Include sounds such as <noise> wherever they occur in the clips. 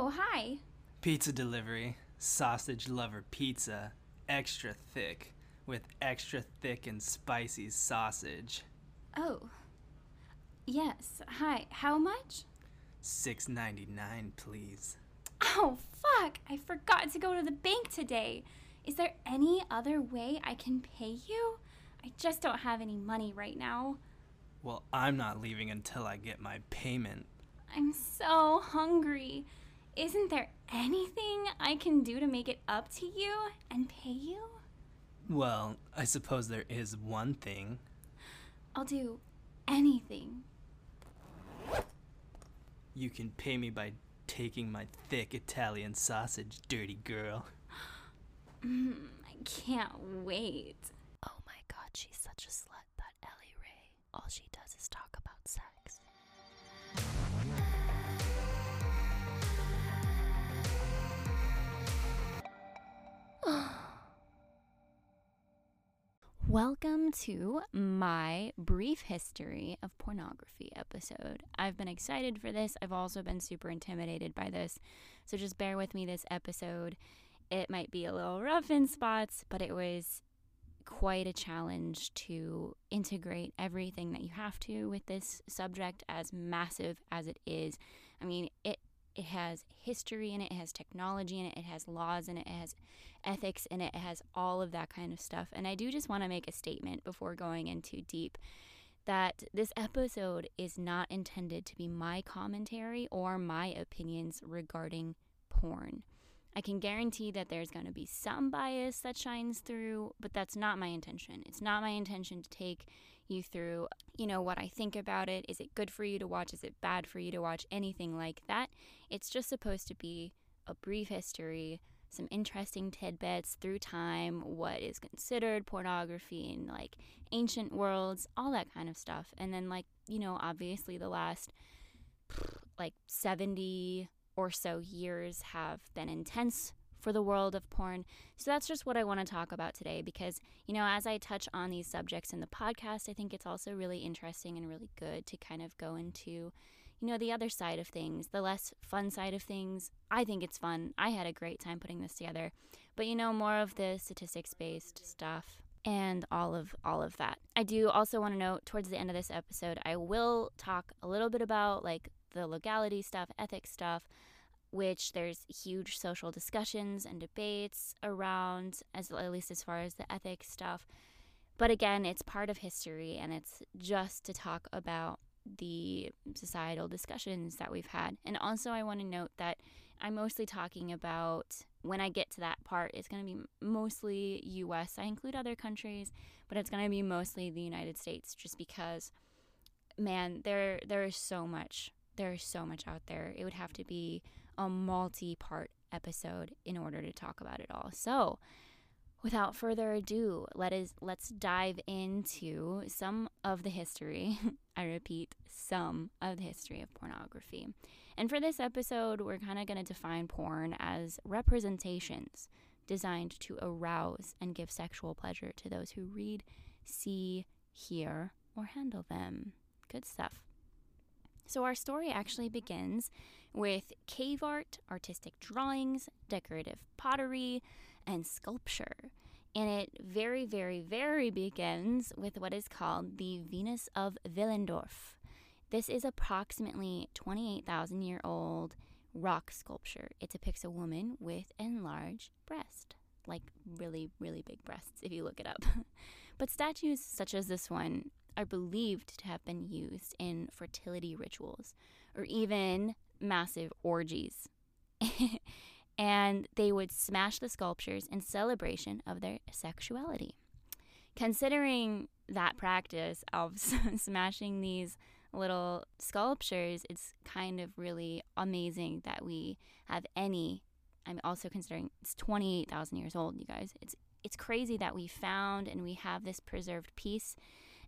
Oh, hi. Pizza delivery, sausage lover pizza, extra thick, with extra thick and spicy sausage. Oh. Yes. Hi. How much? Six ninety nine, please. Oh, fuck. I forgot to go to the bank today. Is there any other way I can pay you? I just don't have any money right now. Well, I'm not leaving until I get my payment. I'm so hungry. Isn't there anything I can do to make it up to you and pay you? Well, I suppose there is one thing. I'll do anything. You can pay me by taking my thick Italian sausage, dirty girl. Mm, I can't wait. Oh my god, she's such a slut, that Ellie Ray. All she does is talk about sex. <sighs> Welcome to my brief history of pornography episode. I've been excited for this. I've also been super intimidated by this. So just bear with me this episode. It might be a little rough in spots, but it was quite a challenge to integrate everything that you have to with this subject as massive as it is. I mean, it it has history in it, it has technology in it, it has laws in it, it has ethics in it, it has all of that kind of stuff. And I do just want to make a statement before going in too deep that this episode is not intended to be my commentary or my opinions regarding porn. I can guarantee that there's going to be some bias that shines through, but that's not my intention. It's not my intention to take you through, you know, what I think about it. Is it good for you to watch? Is it bad for you to watch? Anything like that. It's just supposed to be a brief history, some interesting tidbits through time, what is considered pornography in like ancient worlds, all that kind of stuff. And then, like, you know, obviously the last like 70 or so years have been intense for the world of porn. So that's just what I want to talk about today because, you know, as I touch on these subjects in the podcast, I think it's also really interesting and really good to kind of go into, you know, the other side of things, the less fun side of things. I think it's fun. I had a great time putting this together. But, you know, more of the statistics based stuff and all of all of that. I do also want to note towards the end of this episode, I will talk a little bit about like the legality stuff, ethics stuff, which there's huge social discussions and debates around, as at least as far as the ethics stuff. But again, it's part of history, and it's just to talk about the societal discussions that we've had. And also, I want to note that I'm mostly talking about when I get to that part, it's going to be mostly US. I include other countries, but it's going to be mostly the United States just because man, there there is so much. There is so much out there. It would have to be a multi-part episode in order to talk about it all. So, without further ado, let us let's dive into some of the history. <laughs> I repeat, some of the history of pornography. And for this episode, we're kind of going to define porn as representations designed to arouse and give sexual pleasure to those who read, see, hear, or handle them. Good stuff. So, our story actually begins with cave art, artistic drawings, decorative pottery, and sculpture. And it very, very, very begins with what is called the Venus of Willendorf. This is approximately 28,000 year old rock sculpture. It depicts a woman with enlarged breast, like really, really big breasts if you look it up. <laughs> but statues such as this one are believed to have been used in fertility rituals or even massive orgies. <laughs> and they would smash the sculptures in celebration of their sexuality. Considering that practice of <laughs> smashing these little sculptures, it's kind of really amazing that we have any. I'm also considering it's 28,000 years old, you guys. It's it's crazy that we found and we have this preserved piece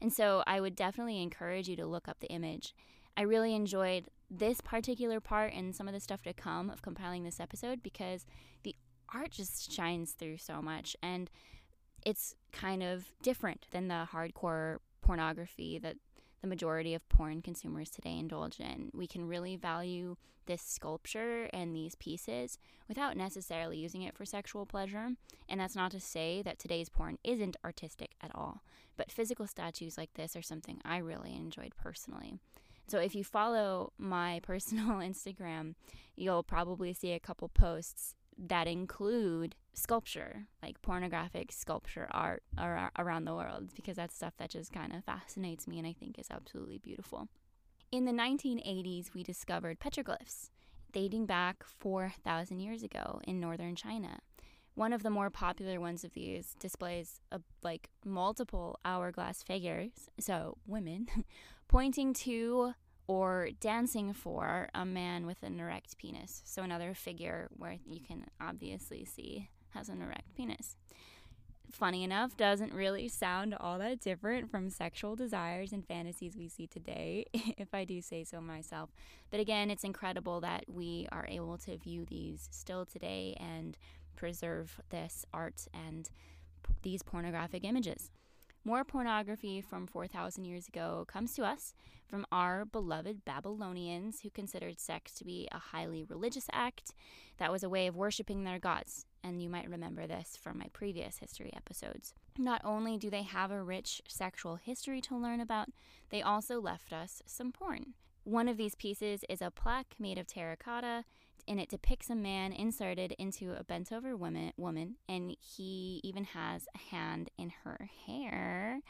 and so I would definitely encourage you to look up the image. I really enjoyed this particular part and some of the stuff to come of compiling this episode because the art just shines through so much and it's kind of different than the hardcore pornography that the majority of porn consumers today indulge in. We can really value this sculpture and these pieces without necessarily using it for sexual pleasure. And that's not to say that today's porn isn't artistic at all, but physical statues like this are something I really enjoyed personally. So if you follow my <laughs> personal Instagram, you'll probably see a couple posts that include sculpture, like pornographic sculpture art ar- around the world, because that's stuff that just kind of fascinates me and I think is absolutely beautiful. In the 1980s, we discovered petroglyphs dating back 4,000 years ago in northern China. One of the more popular ones of these displays a, like multiple hourglass figures, so women, <laughs> pointing to or dancing for a man with an erect penis. So another figure where you can obviously see has an erect penis. Funny enough, doesn't really sound all that different from sexual desires and fantasies we see today, <laughs> if I do say so myself. But again, it's incredible that we are able to view these still today and preserve this art and these pornographic images. More pornography from 4,000 years ago comes to us from our beloved Babylonians who considered sex to be a highly religious act that was a way of worshiping their gods. And you might remember this from my previous history episodes. Not only do they have a rich sexual history to learn about, they also left us some porn. One of these pieces is a plaque made of terracotta and it depicts a man inserted into a bent over woman, woman and he even has a hand in her hair.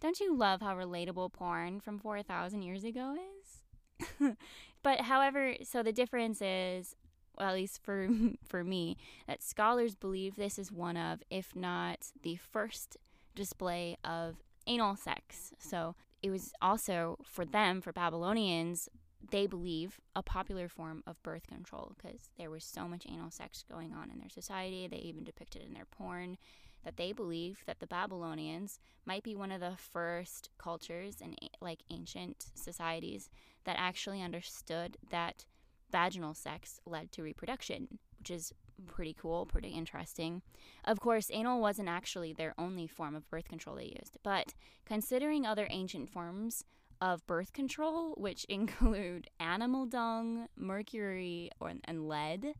Don't you love how relatable porn from 4,000 years ago is? <laughs> but however, so the difference is, well, at least for <laughs> for me, that scholars believe this is one of, if not the first display of anal sex. So it was also for them, for Babylonians, they believe a popular form of birth control because there was so much anal sex going on in their society. They even depicted it in their porn that they believe that the Babylonians might be one of the first cultures and like ancient societies that actually understood that vaginal sex led to reproduction, which is pretty cool, pretty interesting. Of course, anal wasn't actually their only form of birth control they used, but considering other ancient forms of birth control, which <laughs> include animal dung, mercury, or, and lead,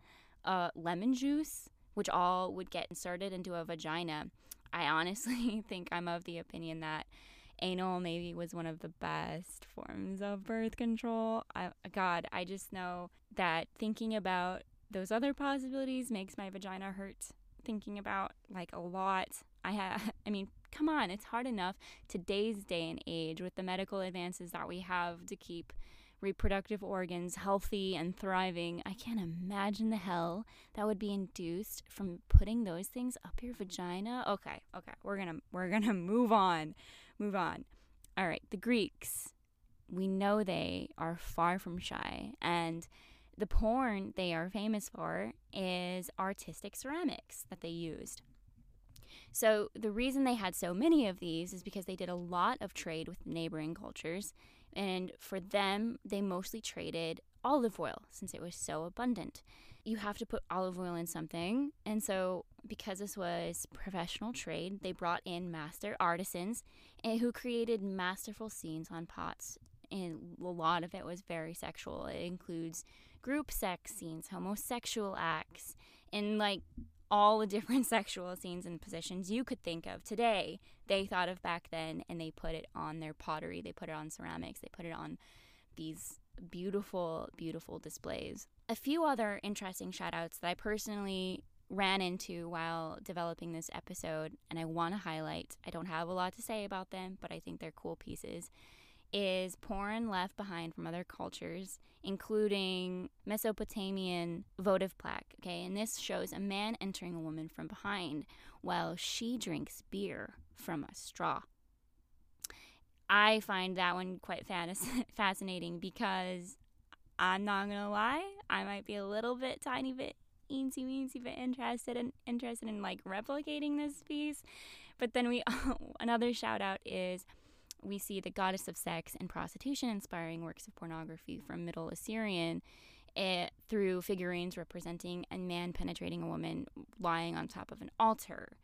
uh, lemon juice, which all would get inserted into a vagina. I honestly <laughs> think I'm of the opinion that anal maybe was one of the best forms of birth control. I, God, I just know that thinking about those other possibilities makes my vagina hurt. Thinking about like a lot. I have, <laughs> I mean, come on, it's hard enough today's day and age with the medical advances that we have to keep reproductive organs healthy and thriving. I can't imagine the hell that would be induced from putting those things up your vagina. Okay, okay, we're gonna we're gonna <laughs> move on, move on. All right, the Greeks. We know they are far from shy, and the porn they are famous for is artistic ceramics that they used. So, the reason they had so many of these is because they did a lot of trade with neighboring cultures. And for them, they mostly traded olive oil since it was so abundant. You have to put olive oil in something. And so, because this was professional trade, they brought in master artisans eh, who created masterful scenes on pots. And a lot of it was very sexual. It includes group sex scenes, homosexual acts, and like all the different <laughs> sexual scenes and positions you could think of today, they thought of back then and they put it on their pottery, they put it on ceramics, they put it on these beautiful, beautiful displays. A few other interesting shout outs that I personally ran into while developing this episode and I want to highlight. I don't have a lot to say about them, but I think they're cool pieces is porn left behind from other cultures, including Mesopotamian votive plaque. Okay, and this shows a man entering a woman from behind while she drinks beer from a straw. I find that one quite <laughs> fascinating because I'm not gonna lie, I might be a little bit, tiny bit, eensy weensy bit interested in interested in like replicating this piece. But then we <laughs> another shout out is we see the goddess of sex and prostitution inspiring works of pornography from Middle Assyrian it, through figurines representing a man penetrating a woman lying on top of an altar.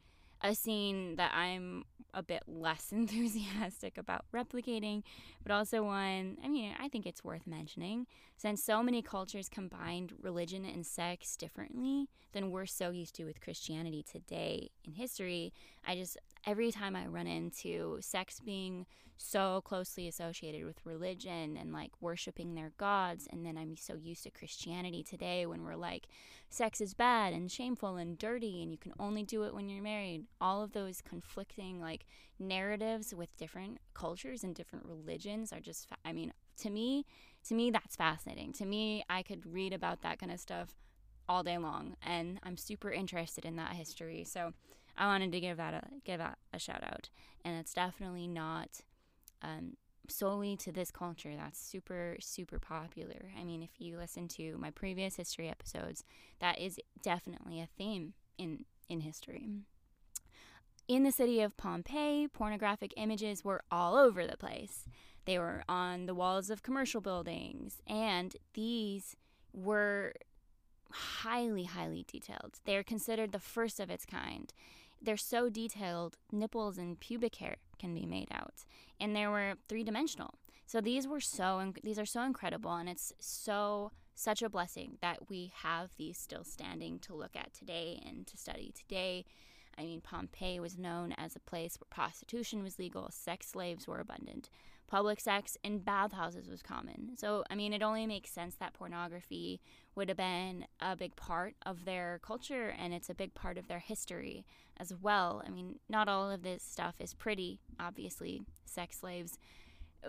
a scene that I'm a bit less <laughs> enthusiastic about replicating, but also one, I mean, I think it's worth mentioning since so many cultures combined religion and sex differently than we're so used to with Christianity today in history. I just, every time I run into sex being so closely associated with religion and like worshiping their gods, and then I'm so used to Christianity today when we're like, sex is bad and shameful and dirty and you can only do it when you're married. All of those conflicting like narratives with different cultures and different religions are just fa- I mean, to me, to me that's fascinating. To me, I could read about that kind of stuff all day long and I'm super interested in that history. So, I wanted to give that a give that a shout out. And it's definitely not um, solely to this culture that's super super popular. I mean if you listen to my previous history episodes that is definitely a theme in in history. In the city of pompeii pornographic images were all over the place. They were on the walls of commercial buildings and these were highly highly detailed. They're considered the first of its kind they're so detailed nipples and pubic hair can be made out. And they were three dimensional so these were so these are so incredible and it's so such a blessing that we have these still standing to look at today and to study today. I mean pompeii was known as a place where prostitution was legal sex slaves were abundant public sex in bathhouses was common so i mean it only makes sense that pornography would have been a big part of their culture and it's a big part of their history as well. I mean, not all of this stuff is pretty, obviously, sex slaves,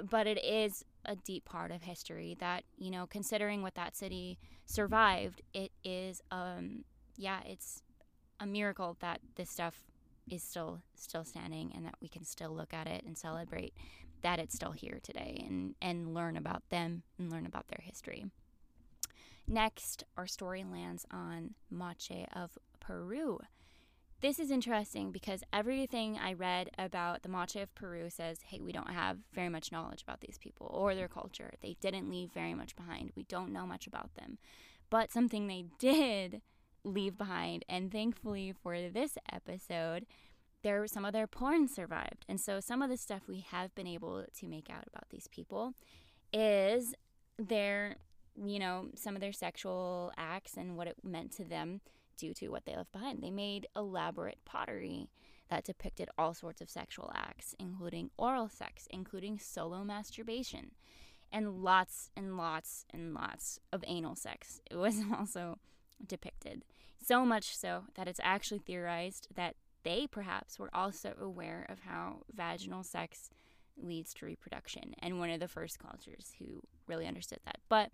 but it is a deep part of history that, you know, considering what that city survived, it is um yeah, it's a miracle that this stuff is still still standing and that we can still look at it and celebrate that it's still here today and and learn about them and learn about their history. Next, our story lands on Moche of Peru. This is interesting because everything I read about the Moche of Peru says, hey, we don't have very much knowledge about these people or their culture. They didn't leave very much behind. We don't know much about them. But something they <laughs> did leave behind, and thankfully for this episode, there some of their porn survived. And so some of the stuff we have been able to make out about these people is their you know, some of their sexual acts and what it meant to them due to what they left behind. They made elaborate pottery that depicted all sorts of sexual acts, including oral sex, including solo masturbation, and lots and lots and lots of anal sex. It was <laughs> also depicted. So much so that it's actually theorized that they perhaps were also aware of how vaginal sex leads to reproduction and one of the first cultures who really understood that. But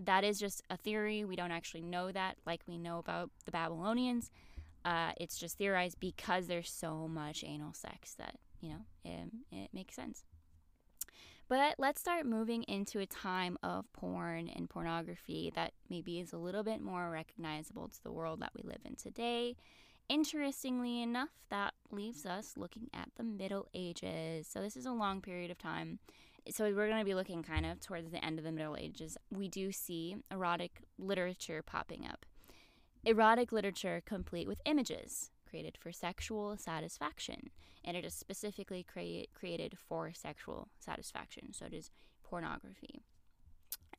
that is just a theory. We don't actually know that, like we know about the Babylonians. Uh, it's just theorized because there's so much anal sex that, you know, it, it makes sense. But let's start moving into a time of porn and pornography that maybe is a little bit more recognizable to the world that we live in today. Interestingly enough, that leaves us looking at the Middle Ages. So, this is a long period of time so we're going to be looking kind of towards the end of the Middle Ages. We do see erotic literature popping up. Erotic literature complete with images created for sexual satisfaction, and it is specifically create, created for sexual satisfaction. So it is pornography.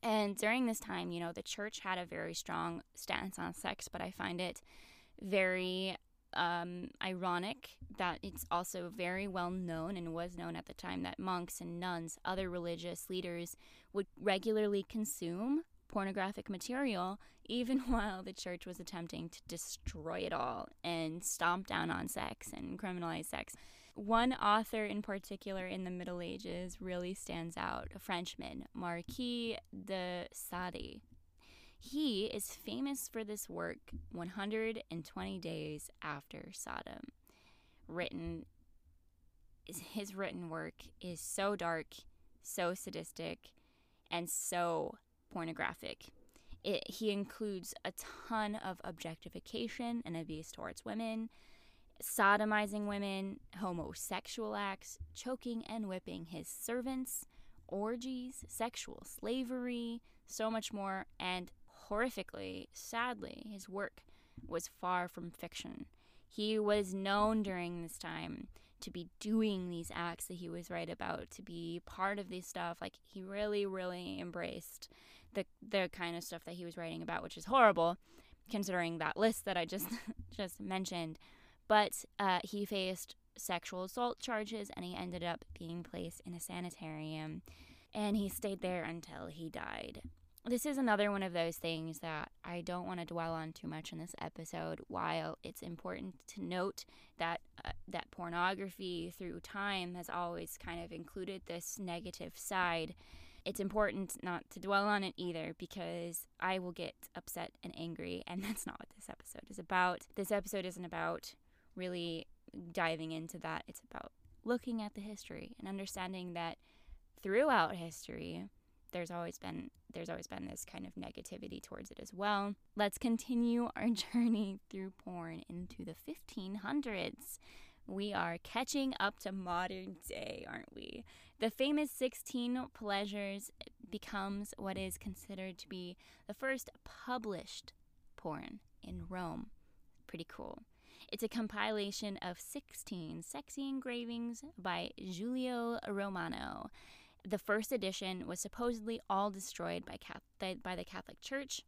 And during this time, you know, the church had a very strong stance on sex, but I find it very um, ironic that it's also very well known and was known at the time that monks and nuns, other religious leaders, would regularly consume pornographic material, even <laughs> while the church was attempting to destroy it all and stomp down on sex and criminalize sex. One author in particular in the Middle Ages really stands out, a Frenchman, Marquis de Sade. He is famous for this work, 120 Days After Sodom. Written, his written work is so dark, so sadistic, and so pornographic. It, he includes a ton of objectification and abuse towards women, sodomizing women, homosexual acts, choking and whipping his servants, orgies, sexual slavery, so much more, and horrifically, sadly, his work was far from fiction. He was known during this time to be doing these acts that he was right about, to be part of this stuff. Like he really, really embraced the the kind of stuff that he was writing about, which is horrible, considering that list that I just <laughs> just mentioned. But uh, he faced sexual assault charges, and he ended up being placed in a sanitarium, and he stayed there until he died. This is another one of those things that I don't want to dwell on too much in this episode. While it's important to note that uh, that pornography through time has always kind of included this negative side, it's important not to dwell on it either because I will get upset and angry, and <laughs> that's not what this episode is about. This episode isn't about really diving into that. It's about looking at the history and understanding that throughout history, there's always been there's always been this kind of negativity towards it as well. Let's continue our <laughs> journey through porn into the 1500s. We are catching up to modern day, aren't we? The famous 16 Pleasures becomes what is considered to be the first published porn in Rome. Pretty cool. It's a compilation of 16 sexy engravings by Giulio Romano. The first edition was supposedly all destroyed by, Catholic, by the Catholic Church,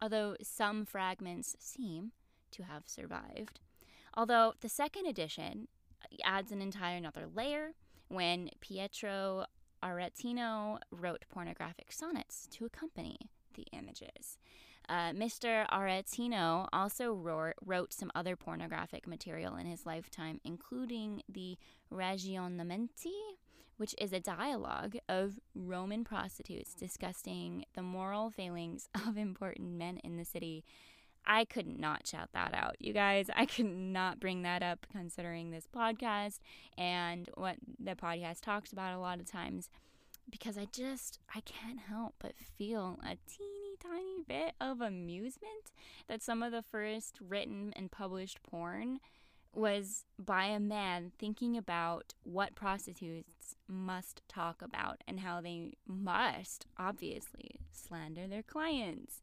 although some fragments seem to have survived. Although the second edition adds an entire another layer when Pietro Aretino wrote pornographic sonnets to accompany the images. Uh, Mr. Aretino also wrote some other pornographic material in his lifetime, including the Ragionamenti, which is a dialogue of Roman prostitutes discussing the moral failings <laughs> of important men in the city. I could not shout that out, you guys. I could not bring that up considering this podcast and what the podcast talks about a lot of times because I just I can't help but feel a teeny tiny bit of amusement that some of the first written and published porn was by a man thinking about what prostitutes must talk about and how they must, obviously, slander their clients.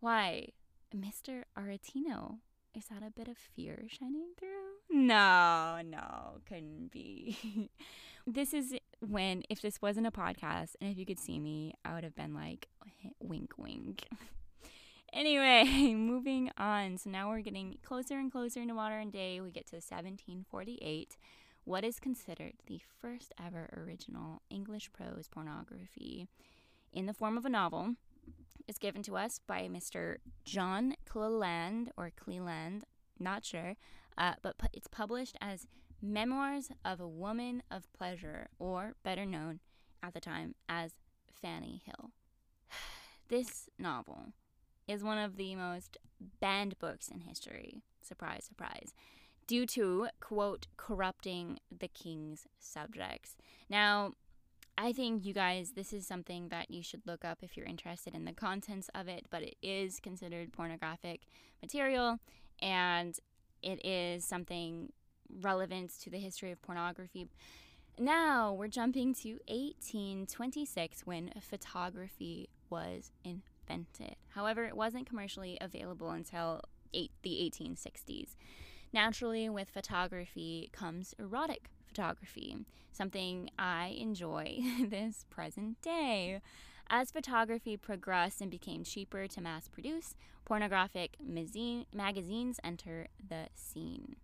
Why, Mr. Aretino, is that a bit of fear shining through? No, no, couldn't be. <laughs> this is when, if this wasn't a podcast and if you could see me, I would have been like, wink, wink. <laughs> Anyway, <laughs> moving on. So now we're getting closer and closer into modern day. We get to 1748, what is considered the first ever original English prose pornography in the form of a novel. is given to us by Mr. John Cleland or Cleland, not sure, uh, but pu- it's published as Memoirs of a Woman of Pleasure, or better known at the time as Fanny Hill. <sighs> This novel is one of the most banned books in history. Surprise, surprise. Due to, quote, corrupting the king's subjects. Now, I think you guys, this is something that you should look up if you're interested in the contents of it, but it is considered pornographic material and it is something relevant to the history of pornography. Now we're jumping to 1826 when photography was invented invented. However, it wasn't commercially available until eight, the 1860s. Naturally, with photography comes erotic photography, something I enjoy <laughs> this present day. As photography progressed and became cheaper to mass produce, pornographic magazines enter the scene.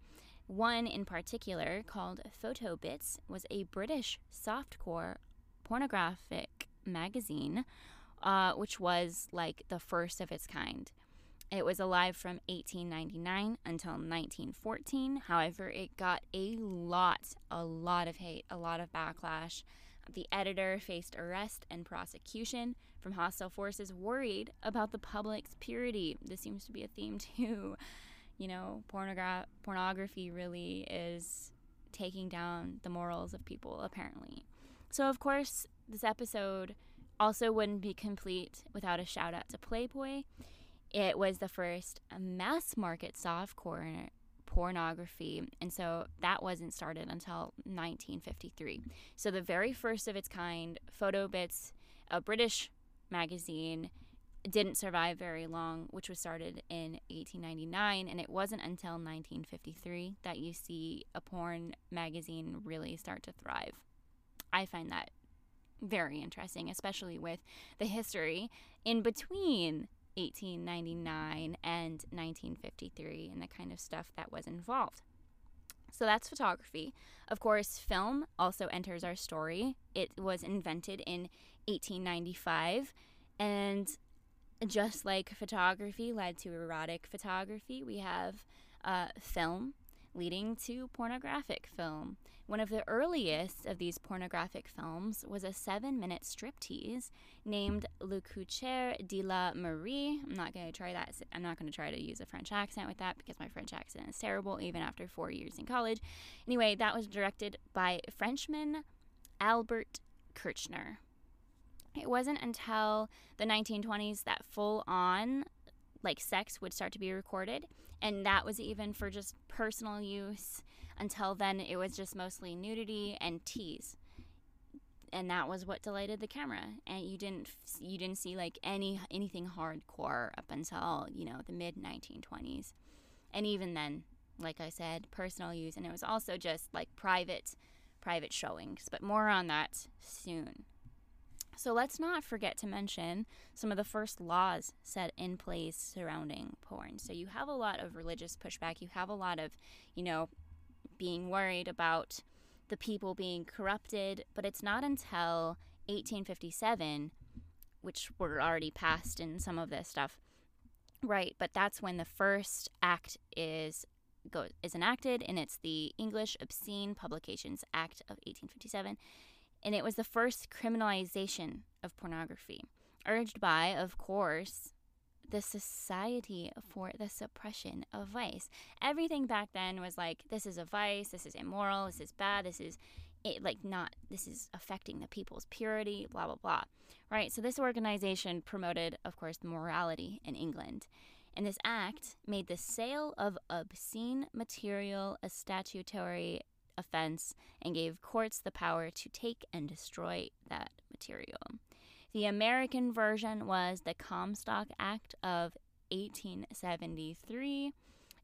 One in particular, called Photobits, was a British softcore pornographic magazine uh, which was like the first of its kind. It was alive from 1899 until 1914. However, it got a lot, a lot of hate, a lot of backlash. The editor faced arrest and prosecution from hostile forces worried about the public's purity. This seems to be a theme <laughs> too. You know, pornogra- pornography really is taking down the morals of people, apparently. So, of course, this episode also wouldn't be complete without a shout out to Playboy. It was the first mass market soft softcore pornography, and so that wasn't started until 1953. So the very first of its kind, Photo Bits, a British magazine, didn't survive very long, which was started in 1899. And it wasn't until 1953 that you see a porn magazine really start to thrive. I find that very interesting, especially with the history in between 1899 and 1953 and the kind of stuff that was involved. So that's photography. Of course, film also enters our story. It was invented in 1895 and just like photography led to erotic photography, we have uh, film leading to pornographic film. One of the earliest of these pornographic films was a seven minute striptease named Le Coucher de la Mariée. I'm not going to try that. I'm not going to try to use a French accent with that because my French accent is terrible, even after four years in college. Anyway, that was directed by Frenchman Albert Kirchner. It wasn't until the 1920s that full on like sex would start to be recorded and that was even for just personal use until then it was just mostly nudity and tease. And that was what delighted the camera. And you didn't you didn't see like any anything hardcore up until you know the mid 1920s and even then like i said personal use. And it was also just like private private showings. But more on that soon so let's not forget to mention some of the first laws set in place surrounding porn. So you have a lot of religious pushback, you have a lot of, you know, being worried about the people being corrupted, but it's not until 1857 which were already passed in some of this stuff. Right, but that's when the first act is go, is enacted and it's the English Obscene Publications Act of 1857 and it was the first criminalization of pornography, urged by, of course, the Society for the Suppression of Vice. Everything back then was like, this is a vice, this is immoral, this is bad, this is it, like not, this is affecting the people's purity, blah, blah, blah. Right? So this organization promoted, of course, morality in England. And this act made the sale of obscene material a statutory offense and gave courts the power to take and destroy that material. The American version was the Comstock Act of 1873,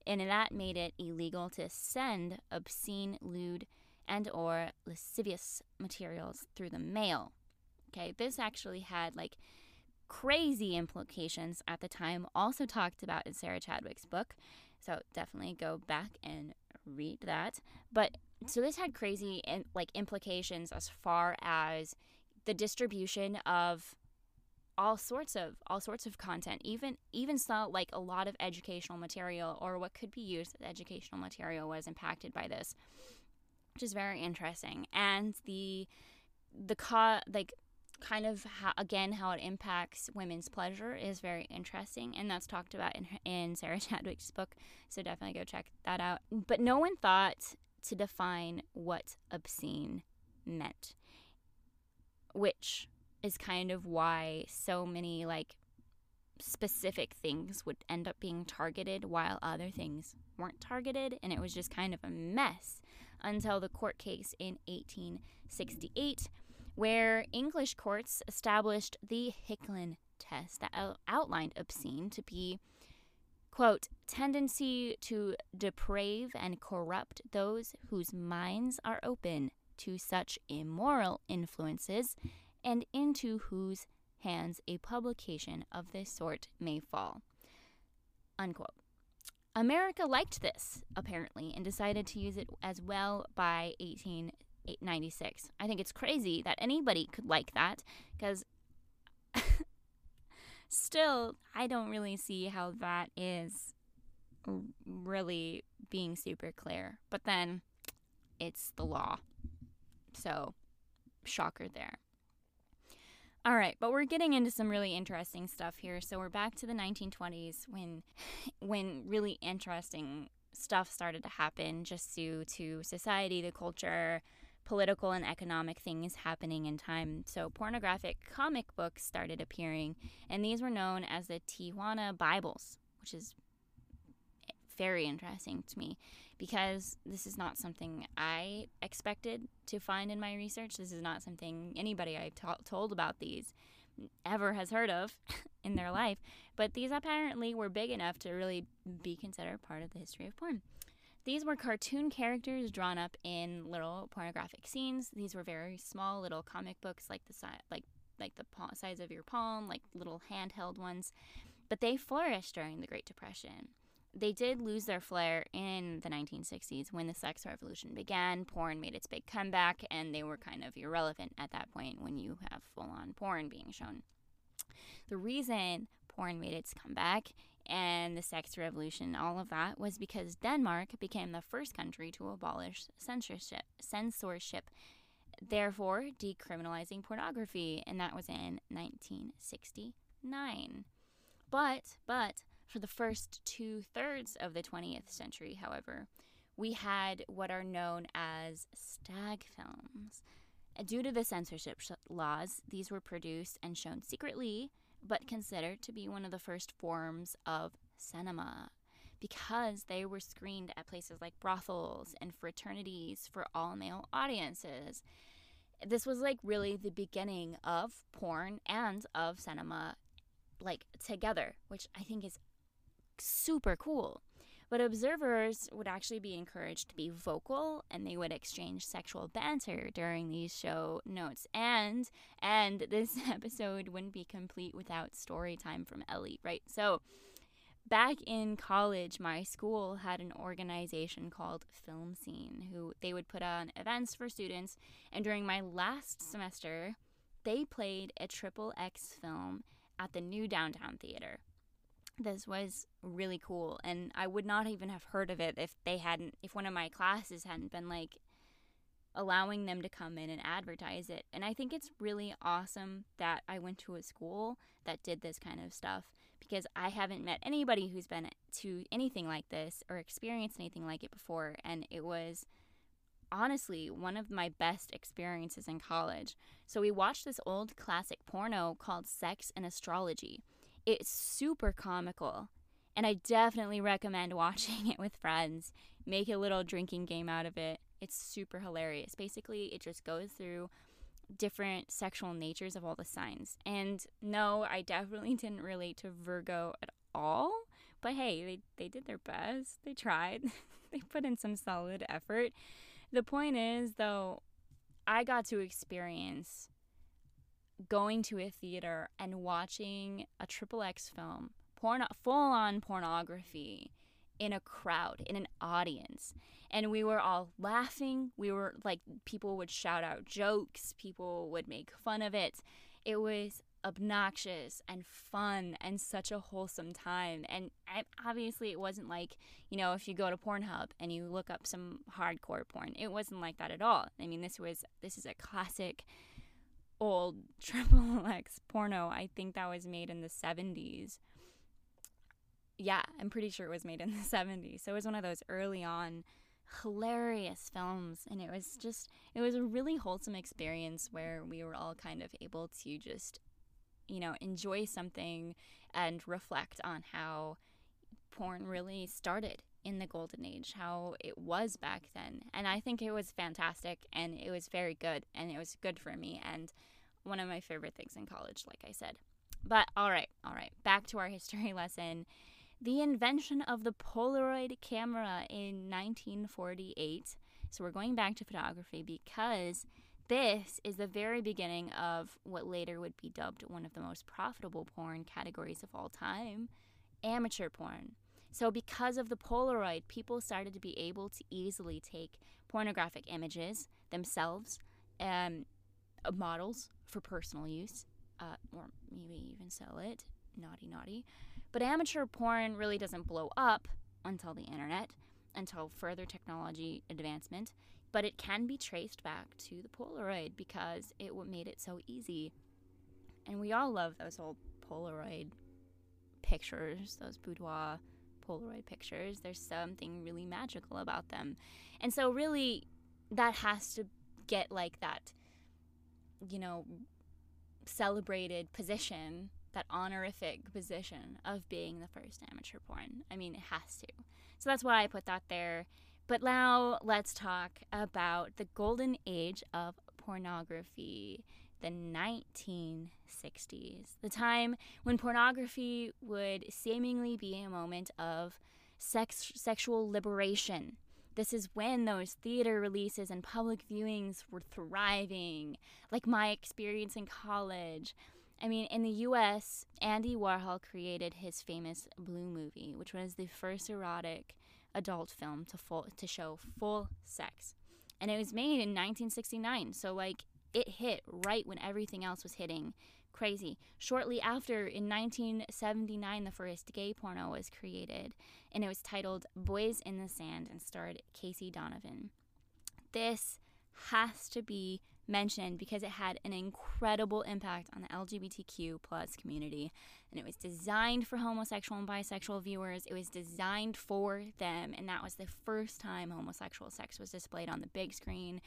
and that made it illegal to send obscene, lewd, and or lascivious materials through the mail. Okay, this actually had like crazy implications at the time, also talked about in Sarah Chadwick's book. So definitely go back and read that. But so this had crazy and like implications as far as the distribution of all sorts of all sorts of content even even saw like a lot of educational material or what could be used as educational material was impacted by this which is very interesting. And the the co- like kind of how, again how it impacts women's pleasure is very interesting and that's talked about in in Sarah <laughs> Chadwick's book. So definitely go check that out. But no one thought to define what obscene meant, which is kind of why so many like specific things would end up being targeted while other things weren't targeted and it was just kind of a mess until the court case in 1868 where English courts established the Hicklin test that outlined obscene to be quote, tendency to deprave and corrupt those whose minds are open to such immoral influences and into whose hands a publication of this sort may fall. Unquote. America liked this, apparently, and decided to use it as well by 1896. I think it's crazy that anybody could like that because <laughs> still, I don't really see how that is really being super clear. But then it's the law. So, shocker there. All right, but we're getting into some really interesting stuff here. So we're back to the 1920s when when really interesting stuff started to happen just due to society, the culture, political and economic things happening in time. So, pornographic comic books started appearing, and these were known as the Tijuana Bibles, which is very interesting to me because this is not something I expected to find in my research. This is not something anybody I t- told about these. ever has heard of <laughs> in their life. But these apparently were big enough to really be considered part of the history of porn. These were cartoon characters drawn up in little pornographic scenes. These were very small little comic books, like the si- like like the pa- size of your palm, like little handheld ones. But they flourished during the Great Depression. They did lose their flair in the 1960s when the sex revolution began. Porn made its big comeback, and they were kind of irrelevant at that point when you have full on porn being shown. The reason porn made its comeback and the sex revolution, all of that, was because Denmark became the first country to abolish censorship, censorship, therefore decriminalizing pornography, and that was in 1969. But, but for the first two thirds of the 20th century, however, we had what are known as stag films. Due to the censorship sh- laws, these were produced and shown secretly, but considered to be one of the first forms of cinema because they were screened at places like brothels and fraternities for all male audiences. This was like really the beginning of porn and of cinema like together, which I think is super cool. But observers would actually be encouraged to be vocal and they would exchange sexual banter during these show notes. And and <laughs> this episode wouldn't be complete without story time from Ellie, right? So back in college, my school had an organization called Film Scene who they would put on events for students and during my last semester, they played a triple X film at the new downtown theater this was really cool and i would not even have heard of it if they hadn't if one of my classes hadn't been like allowing them to come in and advertise it. And i think it's really awesome that i went to a school that did this kind of stuff because i haven't met anybody who's been to anything like this or experienced anything like it before and it was honestly one of my best experiences in college. So we watched this old classic porno called sex and astrology it's super comical. And I definitely recommend <laughs> watching it with friends. Make a little drinking game out of it. It's super hilarious. Basically, it just goes through different sexual natures of all the signs. And no, I definitely <laughs> didn't relate to Virgo at all. But hey, they, they did their best. They tried. <laughs> they put in some solid effort. The point is, though, I got to experience going to a theater and watching a triple X film, porn, full on pornography in a crowd, in an audience. And we were all laughing. We were like, people would shout out jokes, people would make fun of it. It was obnoxious and fun and such a wholesome time. And obviously, it wasn't like, you know, if you go to Pornhub and you look up some hardcore porn, it wasn't like that at all. I mean, this was, this is a classic old <laughs> triple X porno. I think that was made in the 70s. Yeah, I'm pretty sure it was made in the <laughs> 70s. So it was one of those early on hilarious films and it was just it was a really wholesome experience where we were all kind of able to just you know enjoy something and reflect on how porn really started in the golden age, how it was back then. And I think it was fantastic and it was very good and it was good for me and one of my favorite things in college, like I said. But all right, all right, back to our <laughs> history lesson. The invention of the Polaroid camera in 1948. So we're going back to photography because this is the very beginning of what later would be dubbed one of the most profitable porn categories of all time amateur porn. So, because of the Polaroid, people started to be able to easily take pornographic images themselves, um, models for personal use, uh, or maybe even sell it. Naughty, naughty. But amateur porn really doesn't blow up until the internet, until further technology advancement. But it can be traced back to the Polaroid because it made it so easy. And we all love those old Polaroid pictures, those boudoir Polaroid pictures. There's something really magical about them. And so, really, that has to get like that, you know, celebrated position, that honorific position of being the first amateur porn. I mean, it has to. So that's why I put that there. But now let's talk about the golden age of pornography. The 1960s, the time when pornography would seemingly be a moment of sex sexual liberation. This is when those theater releases and public viewings were thriving, like my experience in college. I mean, in the US, Andy Warhol created his famous Blue movie, which was the first erotic adult film to full, to show full sex. And it was made in 1969, so like it hit right when everything else was hitting. Crazy. Shortly after, in 1979, the first gay porno was created, and it was titled Boys in the Sand and starred Casey Donovan. This has to be mentioned because it had an incredible impact on the LGBTQ plus community and it was designed for homosexual and bisexual viewers. It was designed for them and that was the first time homosexual sex was displayed on the big screen.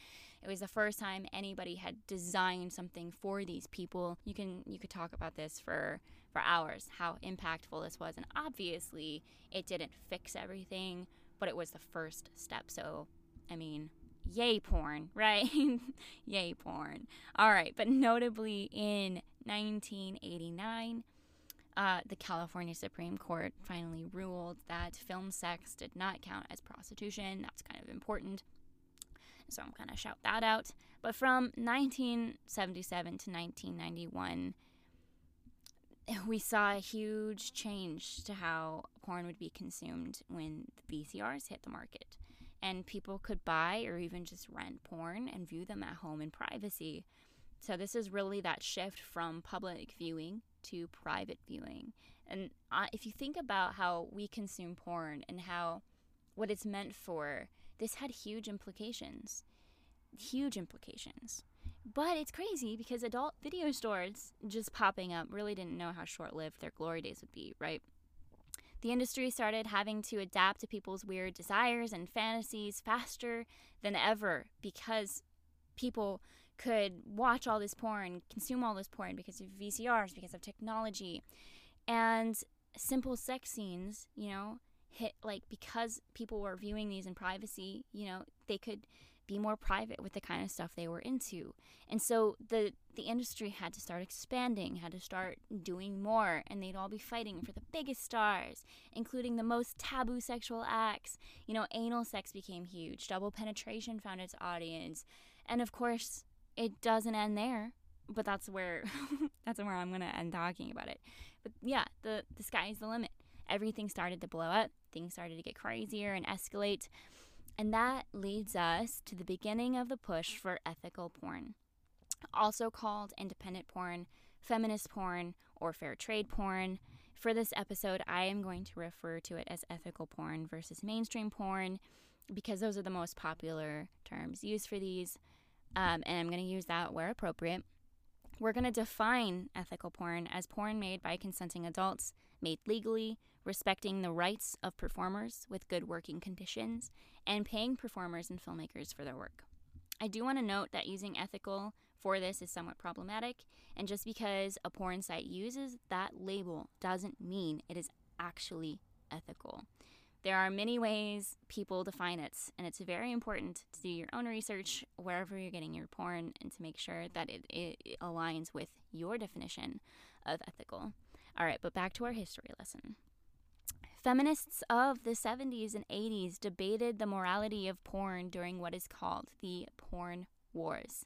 It was the first time anybody had designed something for these people. You can you could talk about this for for hours how impactful this was and obviously it didn't fix everything, but it was the first step. So, I mean, yay porn, <laughs> right? yay porn. All right, but notably in 1989, uh, the California Supreme Court finally ruled that film sex did not count as prostitution. That's kind of important. So I'm going to shout that out. But from 1977 to 1991, we saw a huge change to how porn would be consumed when the VCRs hit the market and people could buy or even just rent porn and view them at home in privacy. So this is really that shift from public viewing to private viewing. And if you think about how we consume porn and how what it's meant for, this had huge implications. Huge implications. But it's crazy because adult <laughs> video stores just popping up really didn't know how short lived their glory days would be, right? The industry started having to adapt to people's weird desires and fantasies faster than ever because people could watch all this porn, consume all this porn because of VCRs, because of technology. And simple sex scenes, you know, hit like because people were viewing these in privacy, you know, they could be more private with the kind of stuff they were into. And so the the industry had to start expanding, had to start doing more, and they'd all be fighting for the biggest stars, including the most taboo sexual acts. You know, anal sex became huge, double penetration found its audience. And of course, it doesn't end there, but that's where <laughs> that's where I'm going to end talking about it. But yeah, the the sky's the limit. Everything started to blow up. Things started to get crazier and escalate. And that leads us to the beginning of the push for ethical porn, also called independent porn, feminist porn, or fair trade porn. For this episode, I am going to refer to it as ethical porn versus mainstream porn because those are the most popular terms used for these. Um, and I'm going to use that where appropriate. We're going to define ethical porn as porn made by consenting adults, made legally, respecting the rights of performers with good working conditions, and paying performers and filmmakers for their work. I do want to note that using ethical for this is somewhat problematic, and just because a porn site uses that label doesn't mean it is actually ethical. There are many ways people define it, and it's very important to do your own research wherever you're getting your porn and to make sure that it, it aligns with your definition of ethical. All right, but back to our history lesson. Feminists of the 70s and 80s debated the morality of porn during what is called the porn wars.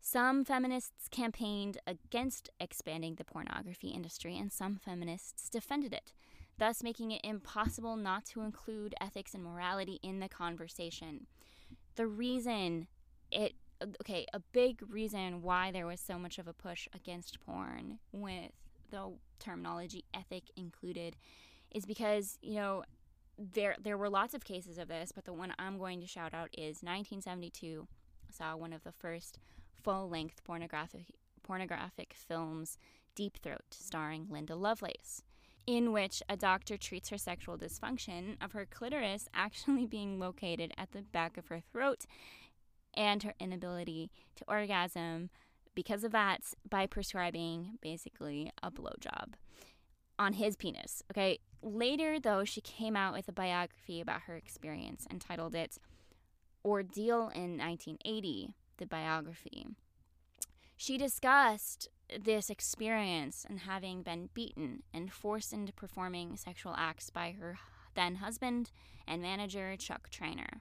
Some feminists campaigned against expanding the pornography industry, and some feminists defended it, thus making it impossible not to include ethics and morality in the conversation. The reason it okay, a big reason why there was so much of a push against porn with the terminology ethic included is because, you know, there there were lots of cases of this, but the one I'm going to shout out is 1972 saw one of the first full-length pornographic pornographic films, Deep Throat, starring Linda Lovelace, in which a doctor treats her sexual dysfunction of her clitoris <laughs> actually being located at the back of her throat and her inability to orgasm because of that by prescribing basically a blowjob on his penis. Okay. Later, though, she came out with a biography about her experience entitled it Ordeal in 1980, the biography. She discussed this experience and having been beaten and forced into performing sexual acts by her then husband and manager, Chuck Traynor.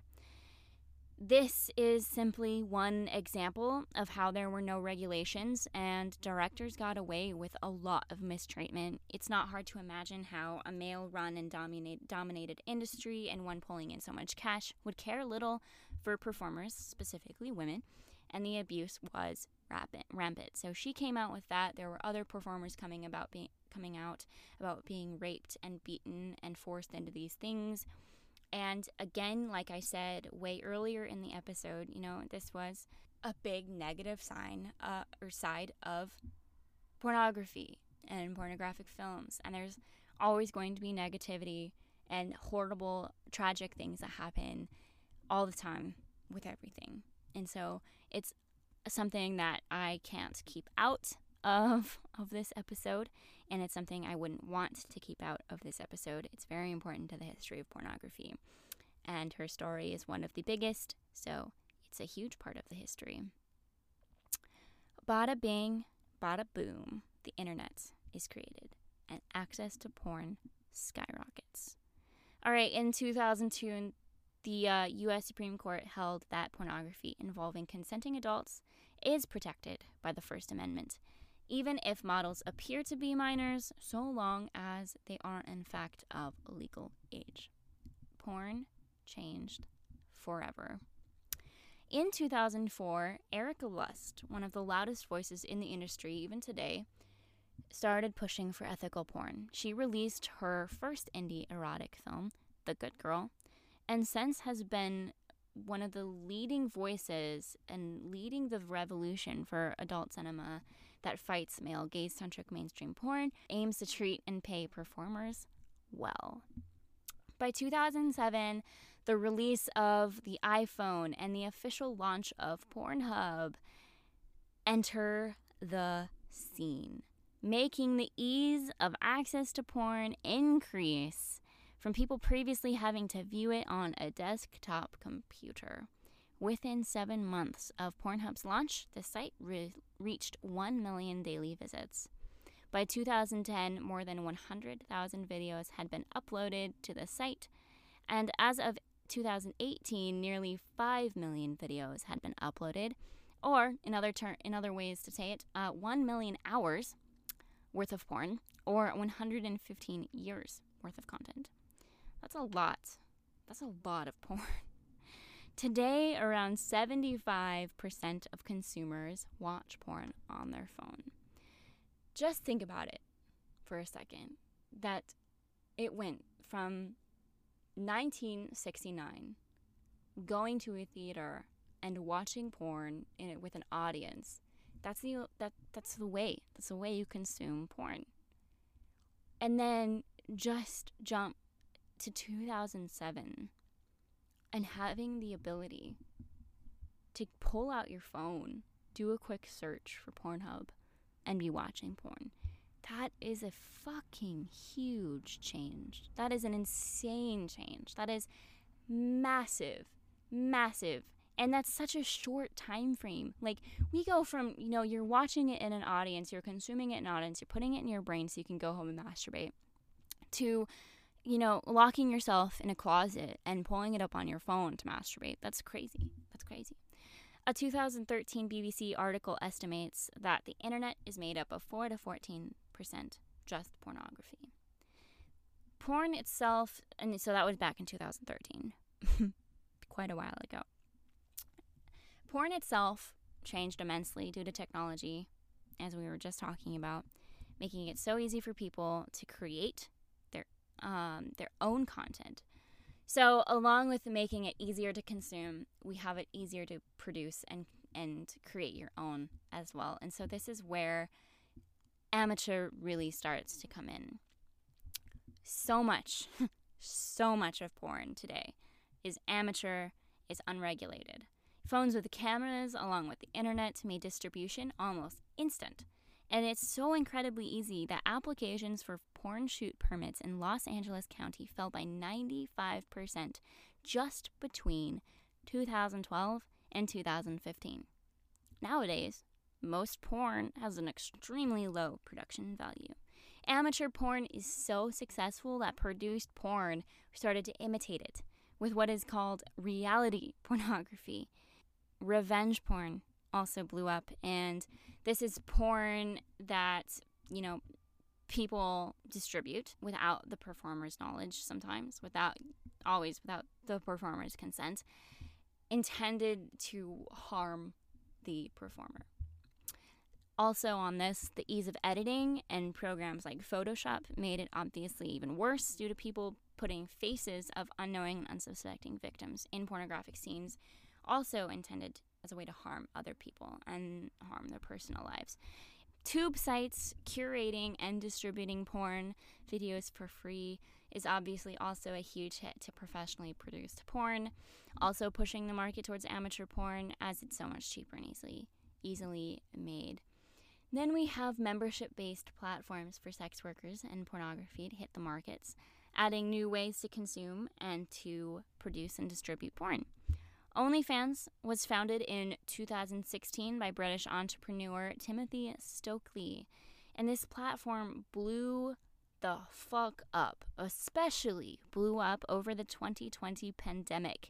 This is simply one example of how there were no regulations and directors got away with a lot of mistreatment. It's not hard to imagine how a male run and dominate, dominated industry and one pulling in so much cash would care little for performers, specifically women, and the abuse was rampant. rampant. So she came out with that. There were other performers coming about being coming out about being raped and beaten and forced into these things. And again, like I said way earlier in the episode, you know, this was a big negative sign uh, or side of pornography and pornographic films. And there's always going to be negativity and horrible, tragic things that happen all the time with everything. And so it's something that I can't keep out of of this episode and it's something I wouldn't want to keep out of this episode. It's very important to the history of pornography. And her story is one of the biggest, so it's a huge part of the history. Bada bing, bada boom, the internet is created and access to porn skyrockets. All right, in 2002, the uh, U.S. Supreme Court held that pornography involving consenting adults is protected by the First Amendment even if models appear to be minors, so long as they are in fact of legal age. Porn changed forever. In 2004, Erika Lust, one of the loudest voices in the industry even today, started pushing for ethical porn. She released her first indie erotic film, The Good Girl, and since has been one of the leading voices and leading the revolution for adult cinema that fights male gaze centric mainstream porn, aims to treat and pay performers well. By 2007, the release of the iPhone and the official launch of Pornhub enter the scene, making the ease of access to porn increase from people previously having to view it on a desktop computer. Within seven months of Pornhub's launch, the site re- reached 1 million daily visits. By 2010, more than 100,000 videos had been uploaded to the site, and as of 2018, nearly 5 million videos had been uploaded, or in other ter- in other ways to say it, uh, 1 million hours worth of porn, or 115 years worth of content. That's a lot. That's a lot of porn. <laughs> Today, around 75% of consumers watch porn on their phone. Just think about it for a second that it went from 1969 going to a theater and watching porn in it with an audience. That's the that that's the way. That's the way you consume porn. And then just jump to 2007 and having the ability to pull out your phone, do a quick search for Pornhub, and be watching porn. That is a fucking huge change. That is an insane change. That is massive, massive. And that's such a short time frame. Like we go from, you know, you're watching it in an audience, you're consuming it in an audience, you're putting it in your brain so you can go home and masturbate to you know, locking yourself in a closet and pulling it up on your phone to masturbate. That's crazy. That's crazy. A 2013 BBC article estimates that the internet is made up of 4 to 14% just pornography. Porn itself, and so that was back in 2013, <laughs> quite a while ago. Porn itself changed immensely due to technology, as we were just talking about, making it so easy for people to create um, their own content. So, along with making it easier to consume, we have it easier to produce and and create your own as well. And so, this is where amateur really starts to come in. So much, <laughs> so much of porn today is amateur, is unregulated. Phones with cameras, along with the internet, made distribution almost instant. And it's so incredibly easy that applications for porn shoot permits in Los Angeles County fell by 95% just between 2012 and 2015. Nowadays, most porn has an extremely low production value. Amateur porn is so successful that produced porn started to imitate it with what is called reality <laughs> pornography. Revenge porn also blew up, and this is porn that, you know, people distribute without the performer's knowledge sometimes, without always without the performer's consent, intended to harm the performer. Also, on this, the ease of editing and programs like Photoshop made it obviously even worse due to people putting faces of unknowing and unsuspecting victims in pornographic scenes, also intended as a way to harm other people and harm their personal lives. Tube sites curating and distributing porn videos for free is obviously also a huge hit to professionally produced porn, also pushing the market towards amateur porn as it's so much cheaper and easily easily made. Then we have membership based platforms for sex workers and pornography to hit the markets, adding new ways to consume and to produce and distribute porn. OnlyFans was founded in 2016 by British entrepreneur Timothy Stokely, and this platform blew the fuck up, especially blew up over the 2020 pandemic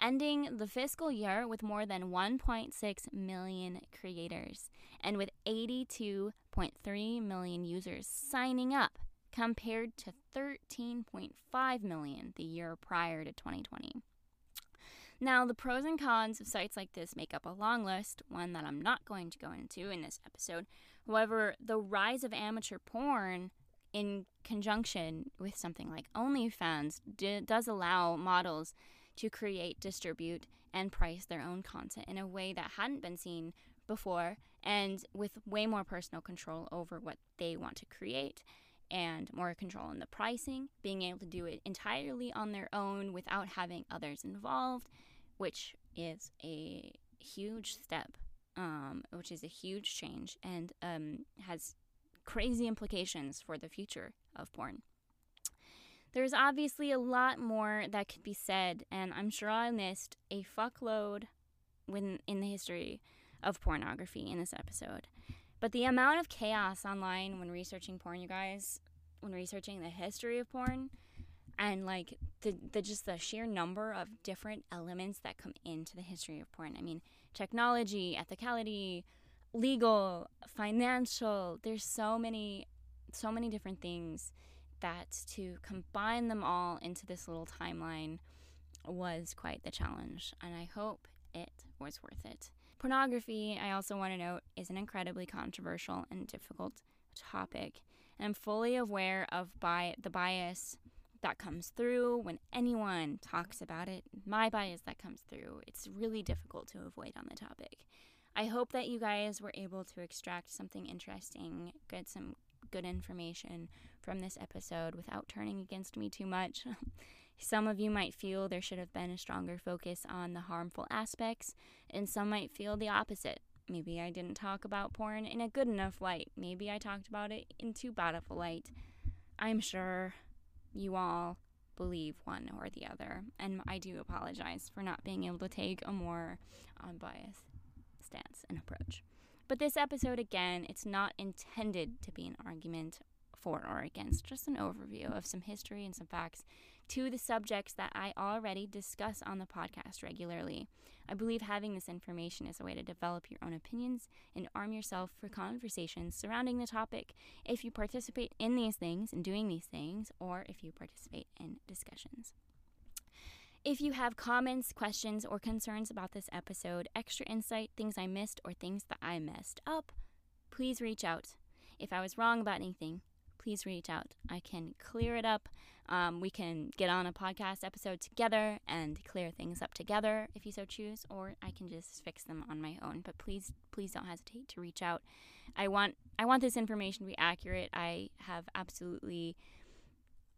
ending the fiscal year with more than 1.6 million creators and with 82.3 million users signing up compared to 13.5 million the year prior to 2020. Now, the pros and cons of sites like this make up a long list, one that I'm not going to go into in this episode. However, the rise of amateur porn in conjunction with something like OnlyFans d- does allow models to create, distribute, and price their own content in a way that hadn't been seen before and with way more personal control over what they want to create and more control in the pricing, being able to do it entirely on their own without having others involved, which is a huge step, um, which is a huge change and um, has crazy implications for the future of porn. There's obviously a lot more that could be said, and I'm sure I missed a fuckload when in the history of pornography in this episode. But the amount of chaos online when researching porn, you guys, when researching the history of porn, and like the, the just the sheer number of different elements that come into the history of porn. I mean, technology, ethicality, legal, financial. There's so many, so many different things that to combine them all into this little timeline was quite the challenge, and I hope it was worth it. Pornography, I also want to note, is an incredibly controversial and difficult topic, and I'm fully aware of by the bias that comes through when anyone talks about it. My bias that comes through. It's really difficult to avoid on the topic. I hope that you guys were able to extract something interesting, get some good information from this episode without turning against me too much. <laughs> some of you might feel there should have been a stronger focus on the harmful aspects, and some might feel the opposite. Maybe I didn't talk about porn in a good enough light. Maybe I talked about it in too bad of a light. I'm sure you all believe one or the other, and I do apologize for not being able to take a more um, unbiased stance and approach. But this episode, again, it's not intended to be an argument for or against, just an overview of some history and some facts to the subjects that I already discuss on the podcast regularly. I believe having this information is a way to develop your own opinions and arm yourself for conversations surrounding the topic if you participate in these things and doing these things, or if you participate in discussions. If you have comments, questions, or concerns about this episode, extra insight, things I missed, or things that I messed up, please reach out. If I was wrong about anything, please reach out. I can clear it up. Um, we can get on a podcast episode together and clear things up together if you so choose, or I can just fix them on my own. But please, please don't hesitate to reach out. I want I want this information to be accurate. I have absolutely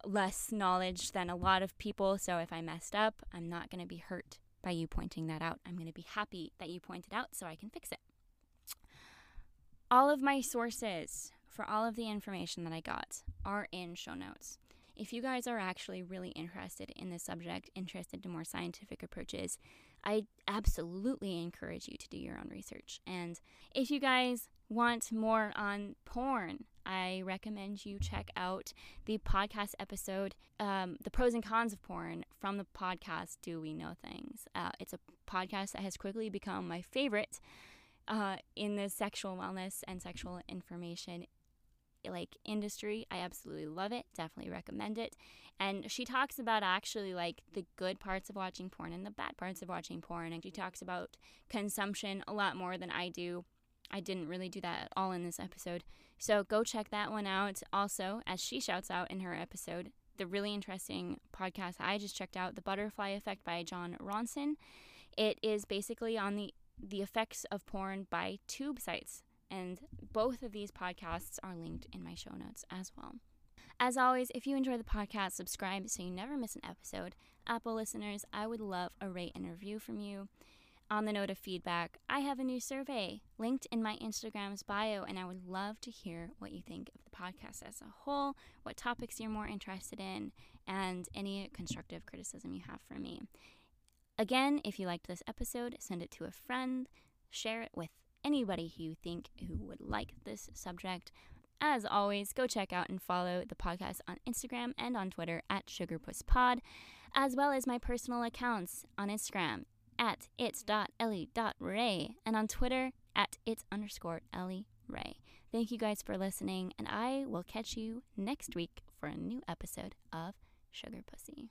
less knowledge than a lot of people. So if I messed up, I'm not going to be hurt by you pointing that out. I'm going to be happy that you pointed out so I can fix it. All of my sources for all of the information that I got are in show notes. if you guys are actually really interested in this subject, interested in more scientific approaches, I absolutely encourage you to do your own research. And if you guys want more on porn, I recommend you check out the podcast episode, um, The Pros and Cons of Porn, from the podcast Do We Know Things. Uh, it's a podcast that has quickly become my favorite uh, in the sexual wellness and sexual information like industry. I absolutely love it. Definitely recommend it. And she talks about actually like the good parts of watching porn and the bad parts of watching porn. And she talks about consumption a lot more than I do. I didn't really do that at all in this episode. So go check that one out. Also, as she shouts out in her episode, the really interesting podcast I just checked out, The Butterfly Effect by Jon Ronson. It is basically on the the effects of porn by tube sites. And both of these podcasts are linked in my show notes as well. As always, if you enjoy the podcast, subscribe so you never miss an episode. Apple listeners, I would love a rate and review from you. On the note of feedback, I have a new survey linked in my Instagram's bio, and I would love to hear what you think of the podcast as a whole, what topics you're more interested in, and any constructive criticism you have for me. Again, if you liked this episode, send it to a friend, share it with anybody who you think who would like this subject. As always, go check out and follow the podcast on Instagram and on Twitter at SugarPussPod, as well as my personal accounts on Instagram at its.ellie.ray and on Twitter at its underscore Ellie Ray. Thank you guys for listening, and I will catch you next week for a new episode of Sugar Pussy.